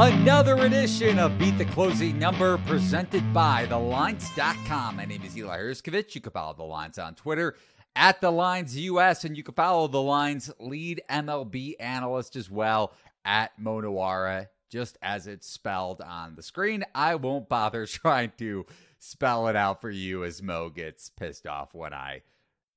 Another edition of Beat the Closing Number presented by TheLines.com. My name is Eli Hershkovich. You can follow The Lines on Twitter at The Lines US, and you can follow The Lines lead MLB analyst as well at MoNuwwarah, just as it's spelled on the screen. I won't bother trying to spell it out for you as Mo gets pissed off when I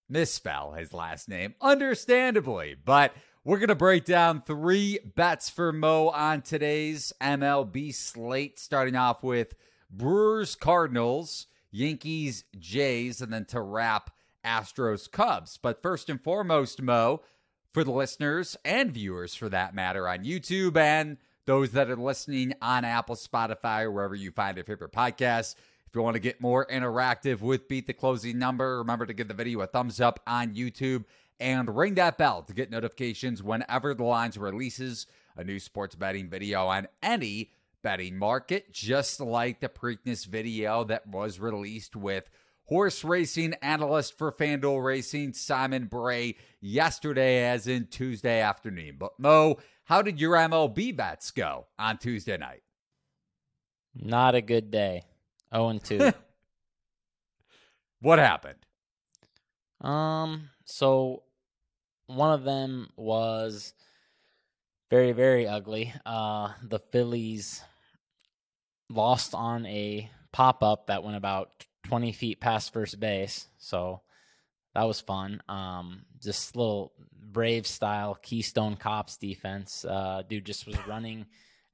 misspell his last name, understandably. But we're going to break down three bets for Mo on today's MLB slate, starting off with Brewers Cardinals, Yankees Jays, and then to wrap Astros Cubs. But first and foremost, Mo, for the listeners and viewers for that matter on YouTube and those that are listening on Apple, Spotify, or wherever you find your favorite podcasts. If you want to get more interactive with Beat the Closing Number, remember to give the video a thumbs up on YouTube and ring that bell to get notifications whenever the lines releases a new sports betting video on any betting market, just like the Preakness video that was released with horse racing analyst for FanDuel Racing, Simon Bray, yesterday, as in Tuesday afternoon. But Mo, how did your MLB bets go on Tuesday night? Not a good day. 0 and 2. what happened? Um, so one of them was very, very ugly. Uh, the Phillies lost on a pop up that went about 20 feet past first base. So that was fun. Um, just little brave style Keystone Cops defense. Uh, dude just was running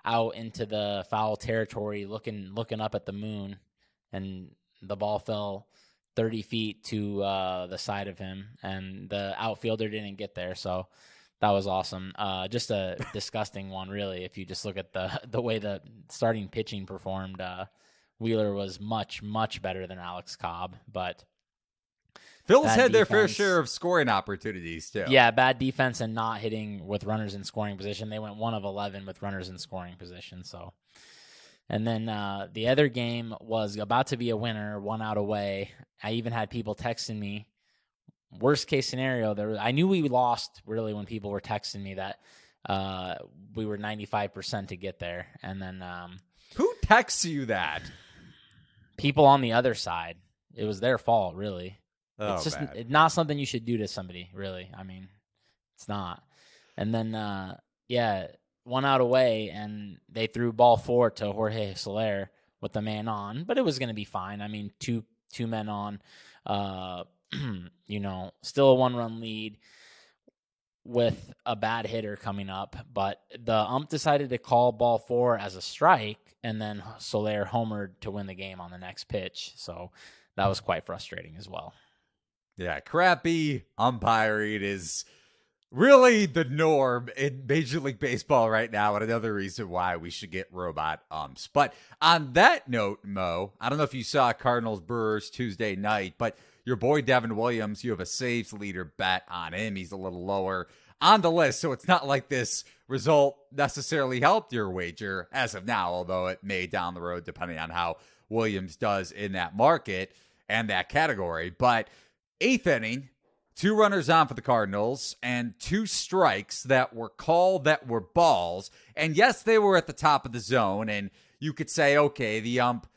out into the foul territory, looking looking up at the moon, and the ball fell 30 feet to uh, the side of him, and the outfielder didn't get there. So that was awesome. Uh, just a disgusting one, really. If you just look at the the way the starting pitching performed, uh, Wheeler was much much better than Alex Cobb, but. Phil's had defense, their fair share of scoring opportunities too. Yeah, bad defense and not hitting with runners in scoring position. They went one of eleven with runners in scoring position. So and then uh, the other game was about to be a winner, one out away. I even had people texting me. Worst case scenario, there was, I knew we lost really when people were texting me that uh, we were ninety five percent to get there, and then um, who texts you that? People on the other side. It was their fault, really. Oh, it's just bad. not something you should do to somebody, really. I mean, it's not. And then, uh, yeah, one out away, and they threw ball four to Jorge Soler with the man on, but it was going to be fine. I mean, two two men on, uh, you know, still a one run lead with a bad hitter coming up, but the ump decided to call ball four as a strike, and then Soler homered to win the game on the next pitch. So that was quite frustrating as well. Yeah, crappy umpiring is really the norm in Major League Baseball right now, and another reason why we should get robot umps. But on that note, Mo, I don't know if you saw Cardinals Brewers Tuesday night, but your boy Devin Williams, you have a saves leader bet on him. He's a little lower on the list, so it's not like this result necessarily helped your wager as of now, although it may down the road depending on how Williams does in that market and that category. But eighth inning, two runners on for the Cardinals and two strikes that were called that were balls. And yes, they were at the top of the zone. And you could say, okay, the ump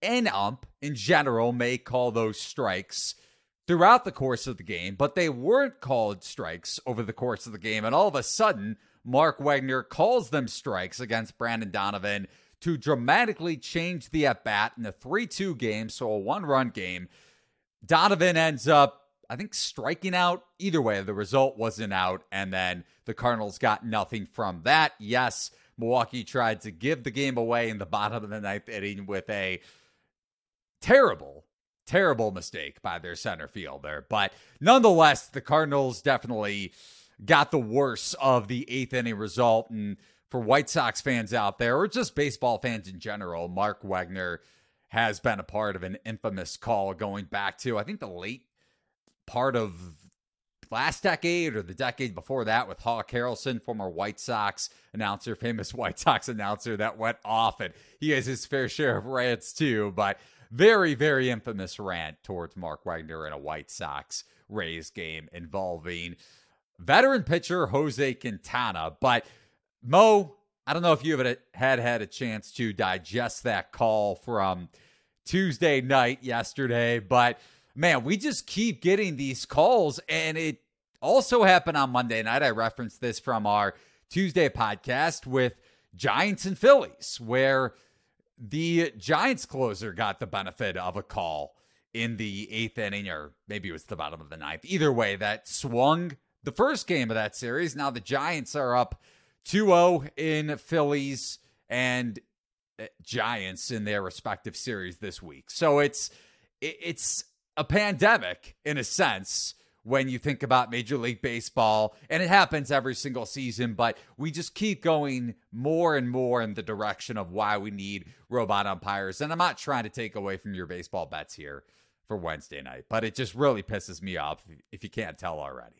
and ump in general may call those strikes throughout the course of the game, but they weren't called strikes over the course of the game. And all of a sudden, Mark Wegner calls them strikes against Brendan Donovan to dramatically change the at bat in a 3 2 game, so a one run game. Donovan ends up I think striking out. Either way, the result wasn't out, and then the Cardinals got nothing from that. Yes, Milwaukee tried to give the game away in the bottom of the ninth inning with a terrible, terrible mistake by their center fielder. But nonetheless, the Cardinals definitely got the worst of the eighth inning result. And for White Sox fans out there, or just baseball fans in general, Mark Wegner has been a part of an infamous call going back to, I think, the late part of last decade or the decade before that with Hawk Harrelson, former White Sox announcer, famous White Sox announcer that went off, and he has his fair share of rants too, but very, very infamous rant towards Mark Wegner in a White Sox Rays game involving veteran pitcher Jose Quintana. But Mo, I don't know if you had had had a chance to digest that call from Tuesday night yesterday, but man, we just keep getting these calls, and it also happened on Monday night. I referenced this from our Tuesday podcast with Giants and Phillies, where the Giants closer got the benefit of a call in the eighth inning, or maybe it was the bottom of the ninth. Either way, that swung the first game of that series. Now the Giants are up 2 0 in Phillies and uh, Giants in their respective series this week. So it's it's a pandemic in a sense when you think about Major League Baseball, and it happens every single season, but we just keep going more and more in the direction of why we need robot umpires. And I'm not trying to take away from your baseball bets here for Wednesday night, but it just really pisses me off if you can't tell already.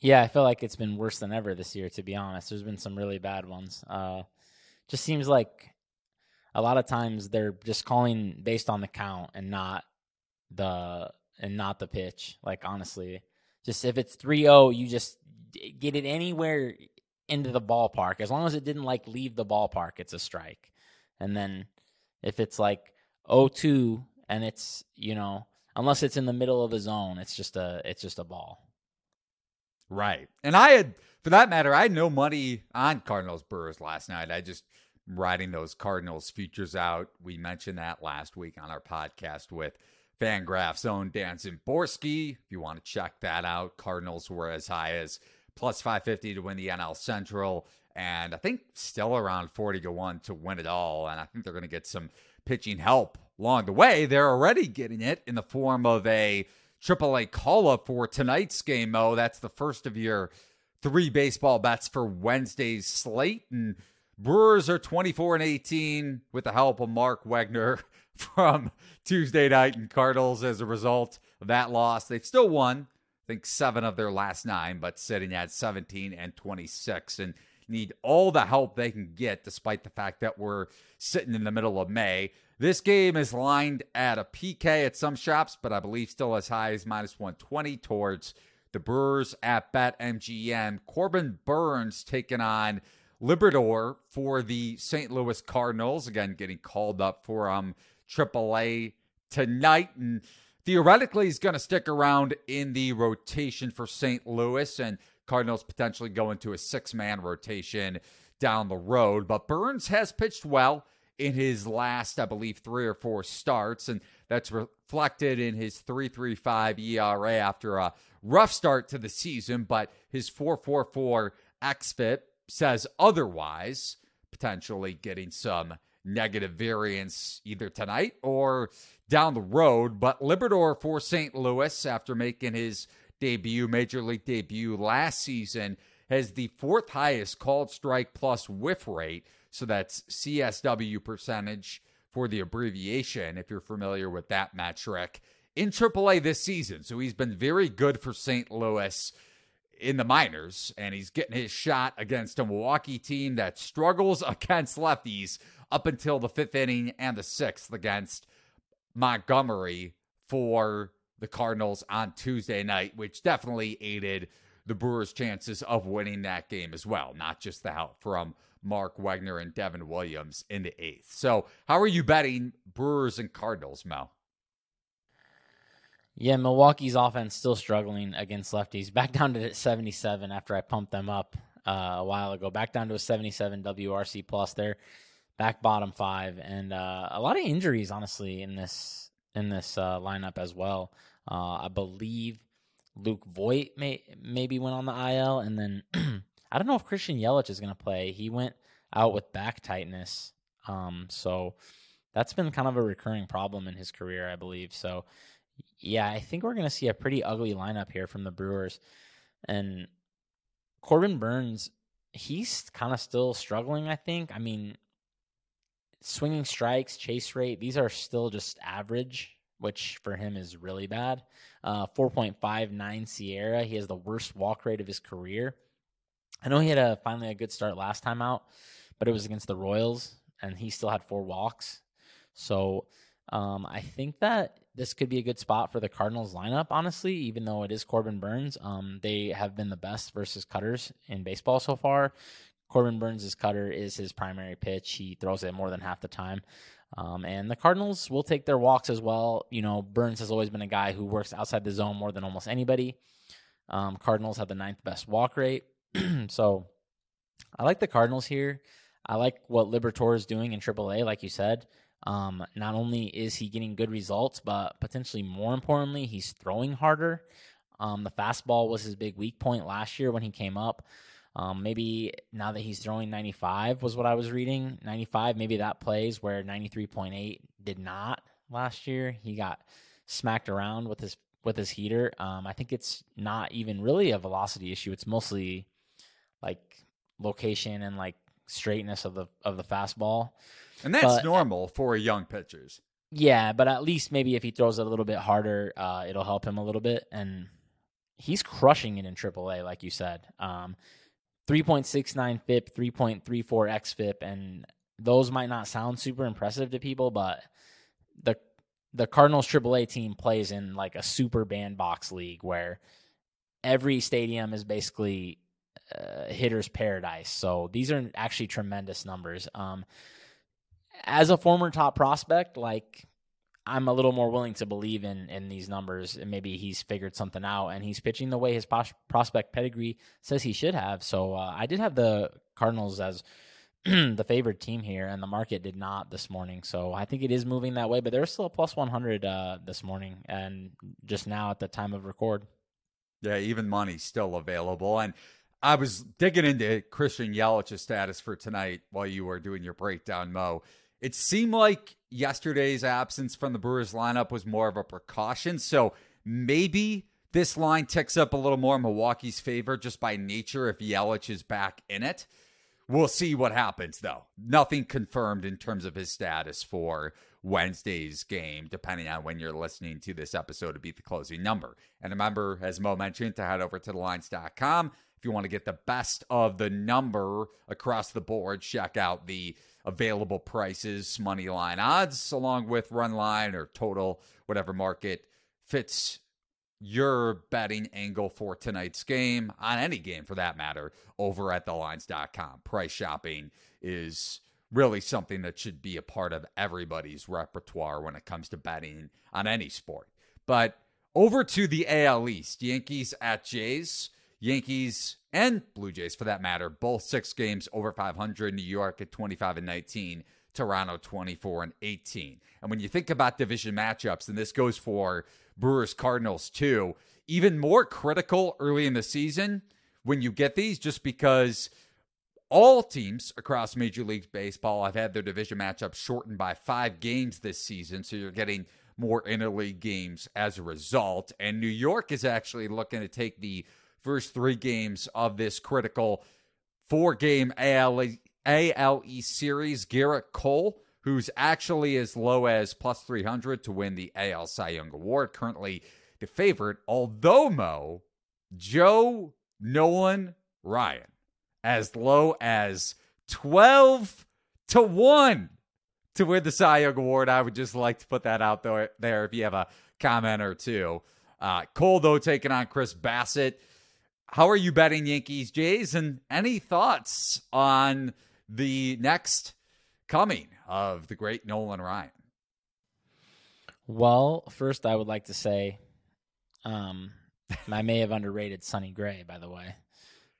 Yeah, I feel like it's been worse than ever this year, to be honest. There's been some really bad ones. Uh, just seems like a lot of times they're just calling based on the count and not the and not the pitch. Like honestly, just if it's 3-0, you just get it anywhere into the ballpark. As long as it didn't like leave the ballpark, it's a strike. And then if it's like 0-2 and it's you know unless it's in the middle of the zone, it's just a it's just a ball. Right, and I had for that matter, I had no money on Cardinals Brewers last night. I just riding those Cardinals futures out. We mentioned that last week on our podcast with FanGraphs' own Dan Szymborski. If you want to check that out, Cardinals were as high as plus 550 to win the NL Central, and I think still around 40 to 1 to win it all. And I think they're going to get some pitching help along the way. They're already getting it in the form of a AAA call up for tonight's game, Mo. That's the first of your three baseball bets for Wednesday's slate. And Brewers are 24 and 18 with the help of Mark Wegner from Tuesday night and Cardinals as a result of that loss. They've still won, I think, seven of their last nine, but sitting at 17 and 26. And need all the help they can get, despite the fact that we're sitting in the middle of May. This game is lined at a PK at some shops, but I believe still as high as minus 120 towards the Brewers at BetMGM. Corbin Burnes taking on Liberatore for the St. Louis Cardinals. Again, getting called up for um AAA tonight. And theoretically, he's going to stick around in the rotation for St. Louis. And Cardinals potentially go into a six man rotation down the road. But Burnes has pitched well in his last, I believe, three or four starts, and that's reflected in his 3.35 ERA after a rough start to the season. But his 4.44 xFIP says otherwise, potentially getting some negative variance either tonight or down the road. But Liberatore for St. Louis, after making his debut, major league debut last season, has the fourth highest called strike plus whiff rate. So that's CSW percentage for the abbreviation, if you're familiar with that metric, in AAA this season. So he's been very good for St. Louis in the minors, and he's getting his shot against a Milwaukee team that struggles against lefties up until the fifth inning and the sixth against Montgomery for the Cardinals on Tuesday night, which definitely aided the Brewers' chances of winning that game as well, not just the help from Mark Wegner and Devin Williams in the eighth. So, how are you betting Brewers and Cardinals, Mel? Yeah, Milwaukee's offense still struggling against lefties. Back down to 77 after I pumped them up uh, a while ago. Back down to a 77 WRC plus. They're back bottom five, and uh, a lot of injuries, honestly, in this in this uh, lineup as well. Uh, I believe Luke Voit may maybe went on the IL, and then I don't know if Christian Yelich is going to play. He went out with back tightness, um, so that's been kind of a recurring problem in his career, I believe. So, yeah, I think we're going to see a pretty ugly lineup here from the Brewers, and Corbin Burnes, He's kind of still struggling, I think. I mean, swinging strikes, chase rate, these are still just average, which for him is really bad. Uh, 4.59 SIERA. He has the worst walk rate of his career. I know he had a finally a good start last time out, but it was against the Royals, and he still had four walks. So um, I think that this could be a good spot for the Cardinals lineup, honestly, even though it is Corbin Burnes. Um, they have been the best versus cutters in baseball so far. Corbin Burnes' cutter is his primary pitch. He throws it more than half the time. Um, and the Cardinals will take their walks as well. You know, Burnes has always been a guy who works outside the zone more than almost anybody. Um, Cardinals have the ninth best walk rate. so I like the Cardinals here. I like what Liberatore is doing in AAA, like you said. Um, not only is he getting good results, but potentially more importantly, he's throwing harder. Um, the fastball was his big weak point last year when he came up. Um, maybe now that he's throwing 95 was what I was reading. 95, maybe that plays where 93.8 did not last year. He got smacked around with his with his heater. Um, I think it's not even really a velocity issue. It's mostly like location and like straightness of the of the fastball. And that's but, normal for young pitchers. Yeah, but at least maybe if he throws it a little bit harder, uh, it'll help him a little bit. And he's crushing it in AAA, like you said. Um, 3.69 FIP, 3.34 XFIP, and those might not sound super impressive to people, but the the Cardinals AAA team plays in like a super bandbox league where every stadium is basically uh, hitter's paradise. So these are actually tremendous numbers. Um, as a former top prospect, like I'm a little more willing to believe in in these numbers, and maybe he's figured something out, and he's pitching the way his pos- prospect pedigree says he should have. So uh, I did have the Cardinals as the favored team here, and the market did not this morning. So I think it is moving that way, but there's still a plus 100 uh, this morning, and just now at the time of record. Yeah, even money still available, and I was digging into Christian Yelich's status for tonight while you were doing your breakdown, Mo. It seemed like yesterday's absence from the Brewers lineup was more of a precaution. So maybe this line ticks up a little more in Milwaukee's favor just by nature if Yelich is back in it. We'll see what happens, though. Nothing confirmed in terms of his status for Wednesday's game, depending on when you're listening to this episode to beat the closing number. And remember, as Mo mentioned, to head over to thelines.com if you want to get the best of the number across the board. Check out the available prices, money line odds, along with run line or total, whatever market fits your betting angle for tonight's game, on any game for that matter, over at thelines.com. Price shopping is really something that should be a part of everybody's repertoire when it comes to betting on any sport. But over to the AL East, Yankees at Jays. Yankees and Blue Jays, for that matter, both six games over 500. New York at 25 and 19, Toronto 24 and 18. And when you think about division matchups, and this goes for Brewers Cardinals too, even more critical early in the season when you get these, just because all teams across Major League Baseball have had their division matchups shortened by five games this season. So you're getting more interleague games as a result. And New York is actually looking to take the first three games of this critical four game ALE, ALE series. Gerrit Cole, who's actually as low as plus 300 to win the AL Cy Young Award, currently the favorite, although Mo, Joe Nolan Ryan, as low as 12 to 1 to win the Cy Young Award. I would just like to put that out there, there if you have a comment or two. Uh, Cole, though, taking on Chris Bassitt. How are you betting Yankees Jays? And any thoughts on the next coming of the great Nolan Ryan? Well, first, I would like to say um, I may have underrated Sonny Gray, by the way.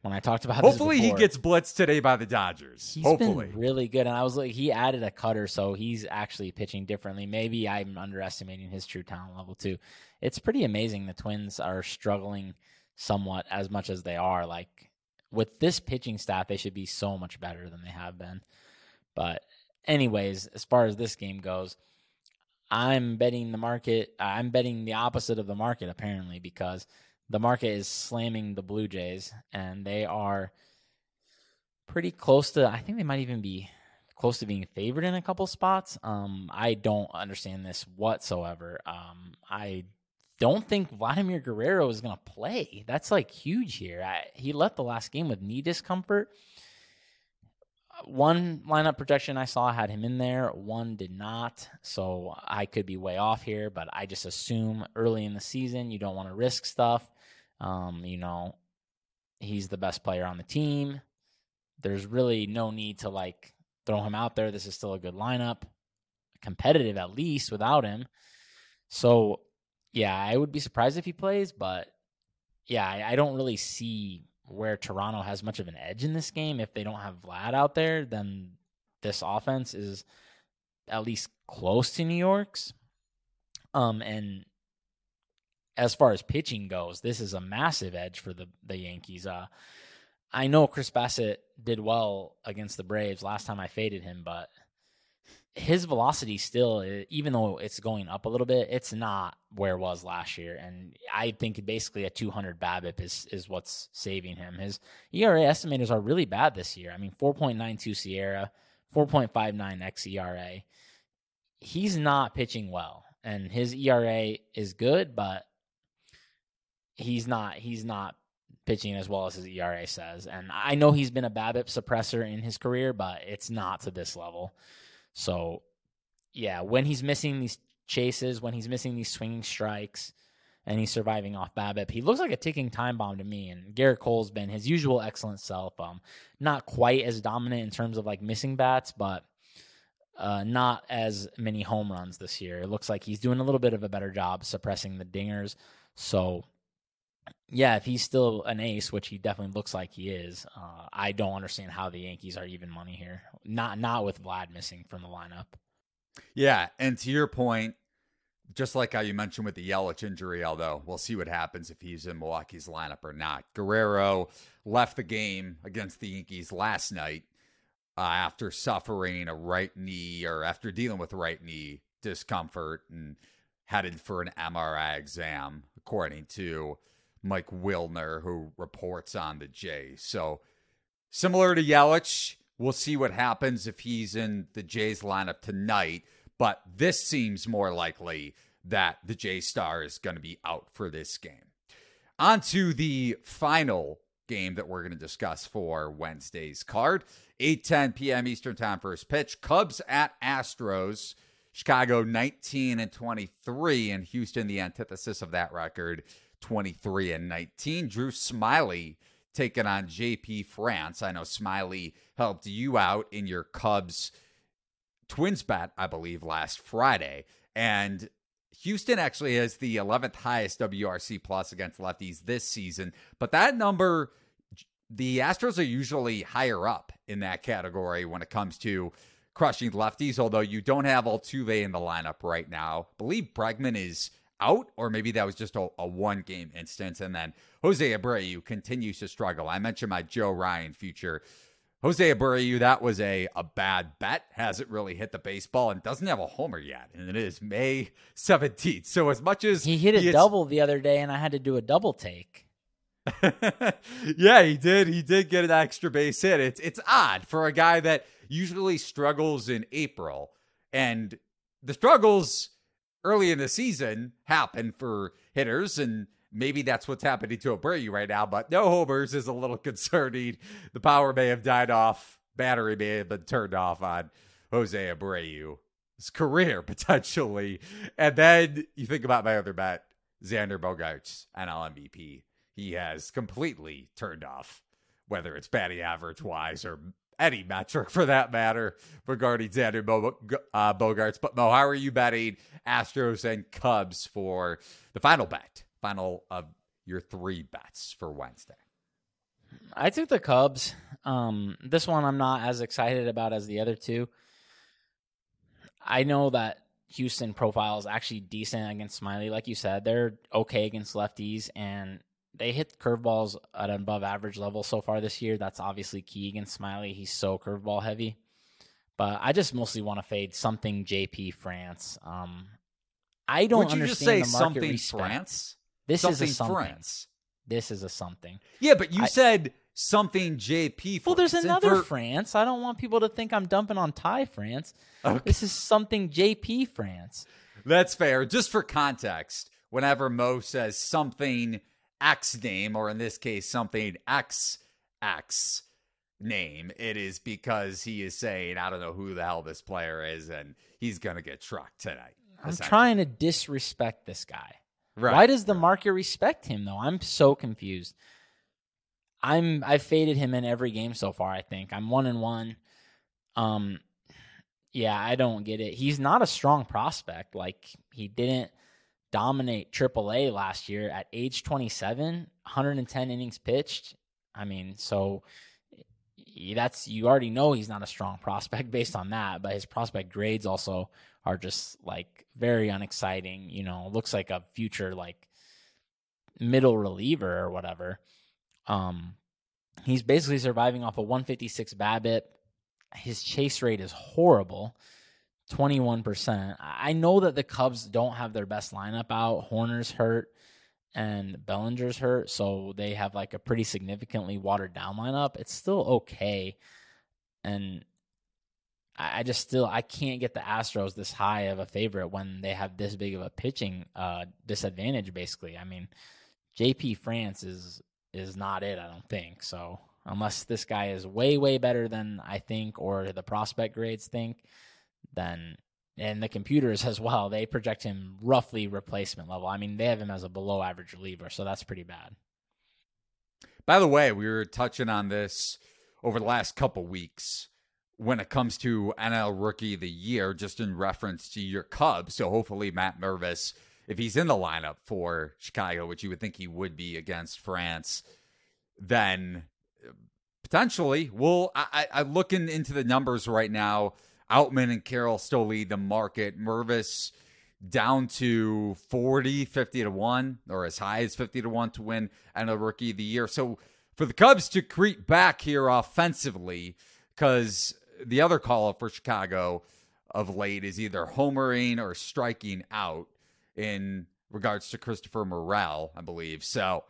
When I talked about hopefully he gets blitzed today by the Dodgers. He's hopefully, been really good, and I was like, he added a cutter, so he's actually pitching differently. Maybe I'm underestimating his true talent level too. It's pretty amazing the Twins are struggling somewhat as much as they are. Like with this pitching staff, they should be so much better than they have been. But anyways, as far as this game goes, I'm betting the market. I'm betting the opposite of the market apparently because the market is slamming the Blue Jays and they are pretty close to. I think they might even be close to being favored in a couple spots. Um, I don't understand this whatsoever. Um, I don't think Vladimir Guerrero is going to play. That's like huge here. I, he left the last game with knee discomfort. One lineup projection I saw had him in there, one did not. So I could be way off here, but I just assume early in the season you don't want to risk stuff. Um, you know, he's the best player on the team. there's really no need to like throw him out there. This is still a good lineup, competitive at least without him. So, yeah, I would be surprised if he plays, but yeah, I, I don't really see where Toronto has much of an edge in this game. If they don't have Vlad out there, then this offense is at least close to New York's. Um, and as far as pitching goes, this is a massive edge for the the Yankees. Uh, I know Chris Bassitt did well against the Braves last time I faded him, but his velocity still, eh, even though it's going up a little bit, it's not where it was last year. And I think basically a 200 BABIP is is what's saving him. His ERA estimators are really bad this year. I mean, 4.92 SIERA, 4.59 xERA. He's not pitching well, and his ERA is good, but he's not he's not pitching as well as his ERA says. And I know he's been a BABIP suppressor in his career, but it's not to this level. So, yeah, when he's missing these chases, when he's missing these swinging strikes, and he's surviving off BABIP, he looks like a ticking time bomb to me. And Gerrit Cole's been his usual excellent self. Um, not quite as dominant in terms of like missing bats, but uh, not as many home runs this year. It looks like he's doing a little bit of a better job suppressing the dingers. So yeah, if he's still an ace, which he definitely looks like he is, uh, I don't understand how the Yankees are even money here. Not not with Vlad missing from the lineup. Yeah, and to your point, just like how you mentioned with the Yelich injury, although we'll see what happens if he's in Milwaukee's lineup or not. Guerrero left the game against the Yankees last night uh, after suffering a right knee or after dealing with right knee discomfort and headed for an MRI exam, according to Mike Wilner, who reports on the Jays. So similar to Yelich, we'll see what happens if he's in the Jays lineup tonight. But this seems more likely that the J Star is going to be out for this game. On to the final game that we're going to discuss for Wednesday's card. 8:10 p.m. Eastern Time first pitch. Cubs at Astros. Chicago 19 and 23 and Houston the antithesis of that record 23 and 19. Drew Smyly taking on JP France. I know Smyly helped you out in your Cubs Twins bet, I believe, last Friday. And Houston actually has the 11th highest WRC plus against lefties this season. But that number, the Astros are usually higher up in that category when it comes to crushing lefties, although you don't have Altuve in the lineup right now. I believe Bregman is out, or maybe that was just a, a one game instance. And then Jose Abreu continues to struggle. I mentioned my Joe Ryan future. Jose Abreu, that was a, a bad bet. Hasn't really hit the baseball and doesn't have a homer yet. And it is May 17th. So, as much as he hit a he double the other day, and I had to do a double take. yeah, he did. He did get an extra base hit. It's it's odd for a guy that usually struggles in April, and the struggles early in the season happen for hitters, and maybe that's what's happening to Abreu right now. But no homers is a little concerning. The power may have died off, battery may have been turned off on Jose Abreu. His career potentially, and then you think about my other bet, Xander Bogaerts, NL MVP. He has completely turned off, whether it's batting average wise or any metric for that matter regarding Xander Bo- uh, Bogaerts. But Mo, how are you betting Astros and Cubs for the final bet, final of your three bets for Wednesday? I took the Cubs. Um, this one I'm not as excited about as the other two. I know that Houston profile is actually decent against Smyly, like you said. They're okay against lefties, and they hit curveballs at an above average level so far this year. That's obviously key against Smyly. He's so curveball heavy. But I just mostly want to fade something JP France. Um, I don't Would you understand just say something respect. France. This something is a something. France. This is a something. Yeah, but you I, said something JP. France. Well, there's another for... France. I don't want people to think I'm dumping on Thai France. Okay. This is something JP France. That's fair. Just for context, whenever Mo says something X name, or in this case, something X X name, it is because he is saying, I don't know who the hell this player is, and he's going to get trucked tonight. I'm trying to disrespect this guy. Right. Why does the market respect him, though? I'm so confused. I'm I've faded him in every game so far. I think I'm one and one. Um, yeah, I don't get it. He's not a strong prospect. Like he didn't dominate AAA last year at age 27, 110 innings pitched. I mean, so that's you already know he's not a strong prospect based on that, but his prospect grades also are just like very unexciting. You know, looks like a future like middle reliever or whatever. Um, he's basically surviving off a 156 BABIP. His chase rate is horrible. 21%. I know that the Cubs don't have their best lineup out. Hoerner's hurt and Bellinger's hurt, so they have like a pretty significantly watered down lineup. It's still okay. And I just still I can't get the Astros this high of a favorite when they have this big of a pitching uh, disadvantage basically. I mean, JP France is is not it, I don't think. So, unless this guy is way way better than I think or the prospect grades think, then and the computers as well, they project him roughly replacement level. I mean, they have him as a below average reliever, so that's pretty bad. By the way, we were touching on this over the last couple weeks when it comes to NL Rookie of the Year, just in reference to your Cubs. So hopefully, Matt Mervis, if he's in the lineup for Chicago, which you would think he would be against France, then potentially, well, I, I, I'm looking into the numbers right now. Outman and Carroll still lead the market. Mervis down to 40, 50 to 1, or as high as 50 to 1 to win and a rookie of the year. So for the Cubs to creep back here offensively, because the other call up for Chicago of late is either homering or striking out in regards to Christopher Morel, I believe. So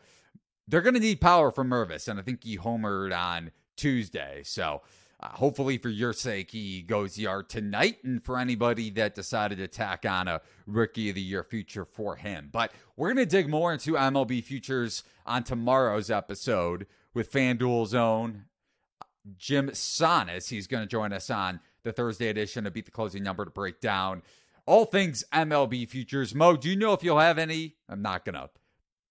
they're going to need power from Mervis, and I think he homered on Tuesday. So uh, hopefully, for your sake, he goes yard tonight, and for anybody that decided to tack on a rookie of the year future for him. But we're going to dig more into MLB futures on tomorrow's episode with FanDuel's own Jim Sannes. He's going to join us on the Thursday edition of Beat the Closing Number to break down all things MLB futures. Mo, do you know if you'll have any? I'm not going to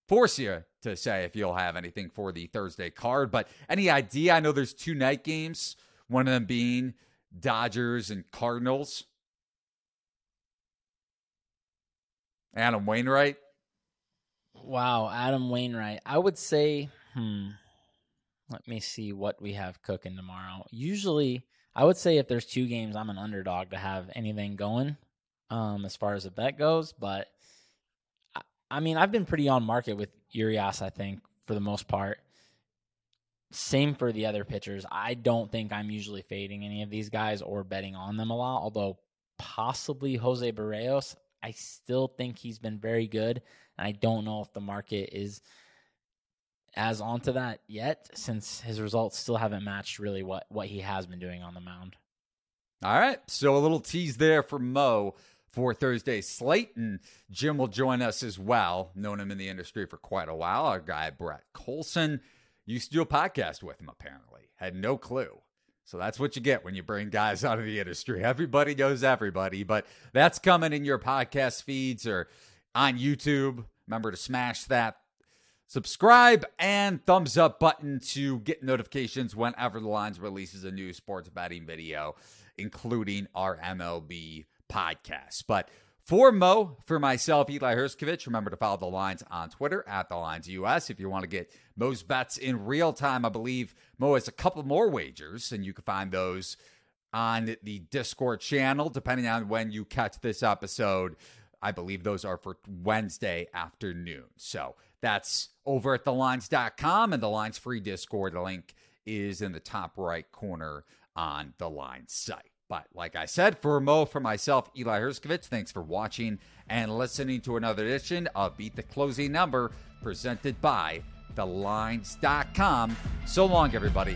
force you to say if you'll have anything for the Thursday card, but any idea? I know there's two night games one of them being Dodgers and Cardinals. Adam Wainwright. Wow, Adam Wainwright. I would say, hmm, let me see what we have cooking tomorrow. Usually, I would say if there's two games, I'm an underdog to have anything going um, as far as the bet goes. But I, I mean, I've been pretty on market with Urias, I think, for the most part. Same for the other pitchers. I don't think I'm usually fading any of these guys or betting on them a lot, although possibly Jose Berrios. I still think he's been very good. And I don't know if the market is as onto that yet, since his results still haven't matched really what, what he has been doing on the mound. All right. So a little tease there for Mo for Thursday Slayton. Jim will join us as well. Known him in the industry for quite a while. Our guy, Brett Colson used to do a podcast with him, apparently. Had no clue. So that's what you get when you bring guys out of the industry. Everybody knows everybody, but that's coming in your podcast feeds or on YouTube. Remember to smash that subscribe and thumbs up button to get notifications whenever the lines releases a new sports betting video, including our MLB podcast. But for Mo, for myself, Eli Hershkovich, remember to follow the lines on Twitter at the lines US if you want to get Mo's bets in real time. I believe Mo has a couple more wagers, and you can find those on the Discord channel, depending on when you catch this episode. I believe those are for Wednesday afternoon. So that's over at thelines.com and the lines free Discord. Link is in the top right corner on the line site. But like I said, for Mo, for myself, Eli Hershkovich, thanks for watching and listening to another edition of Beat the Closing Number presented by TheLines.com. So long, everybody.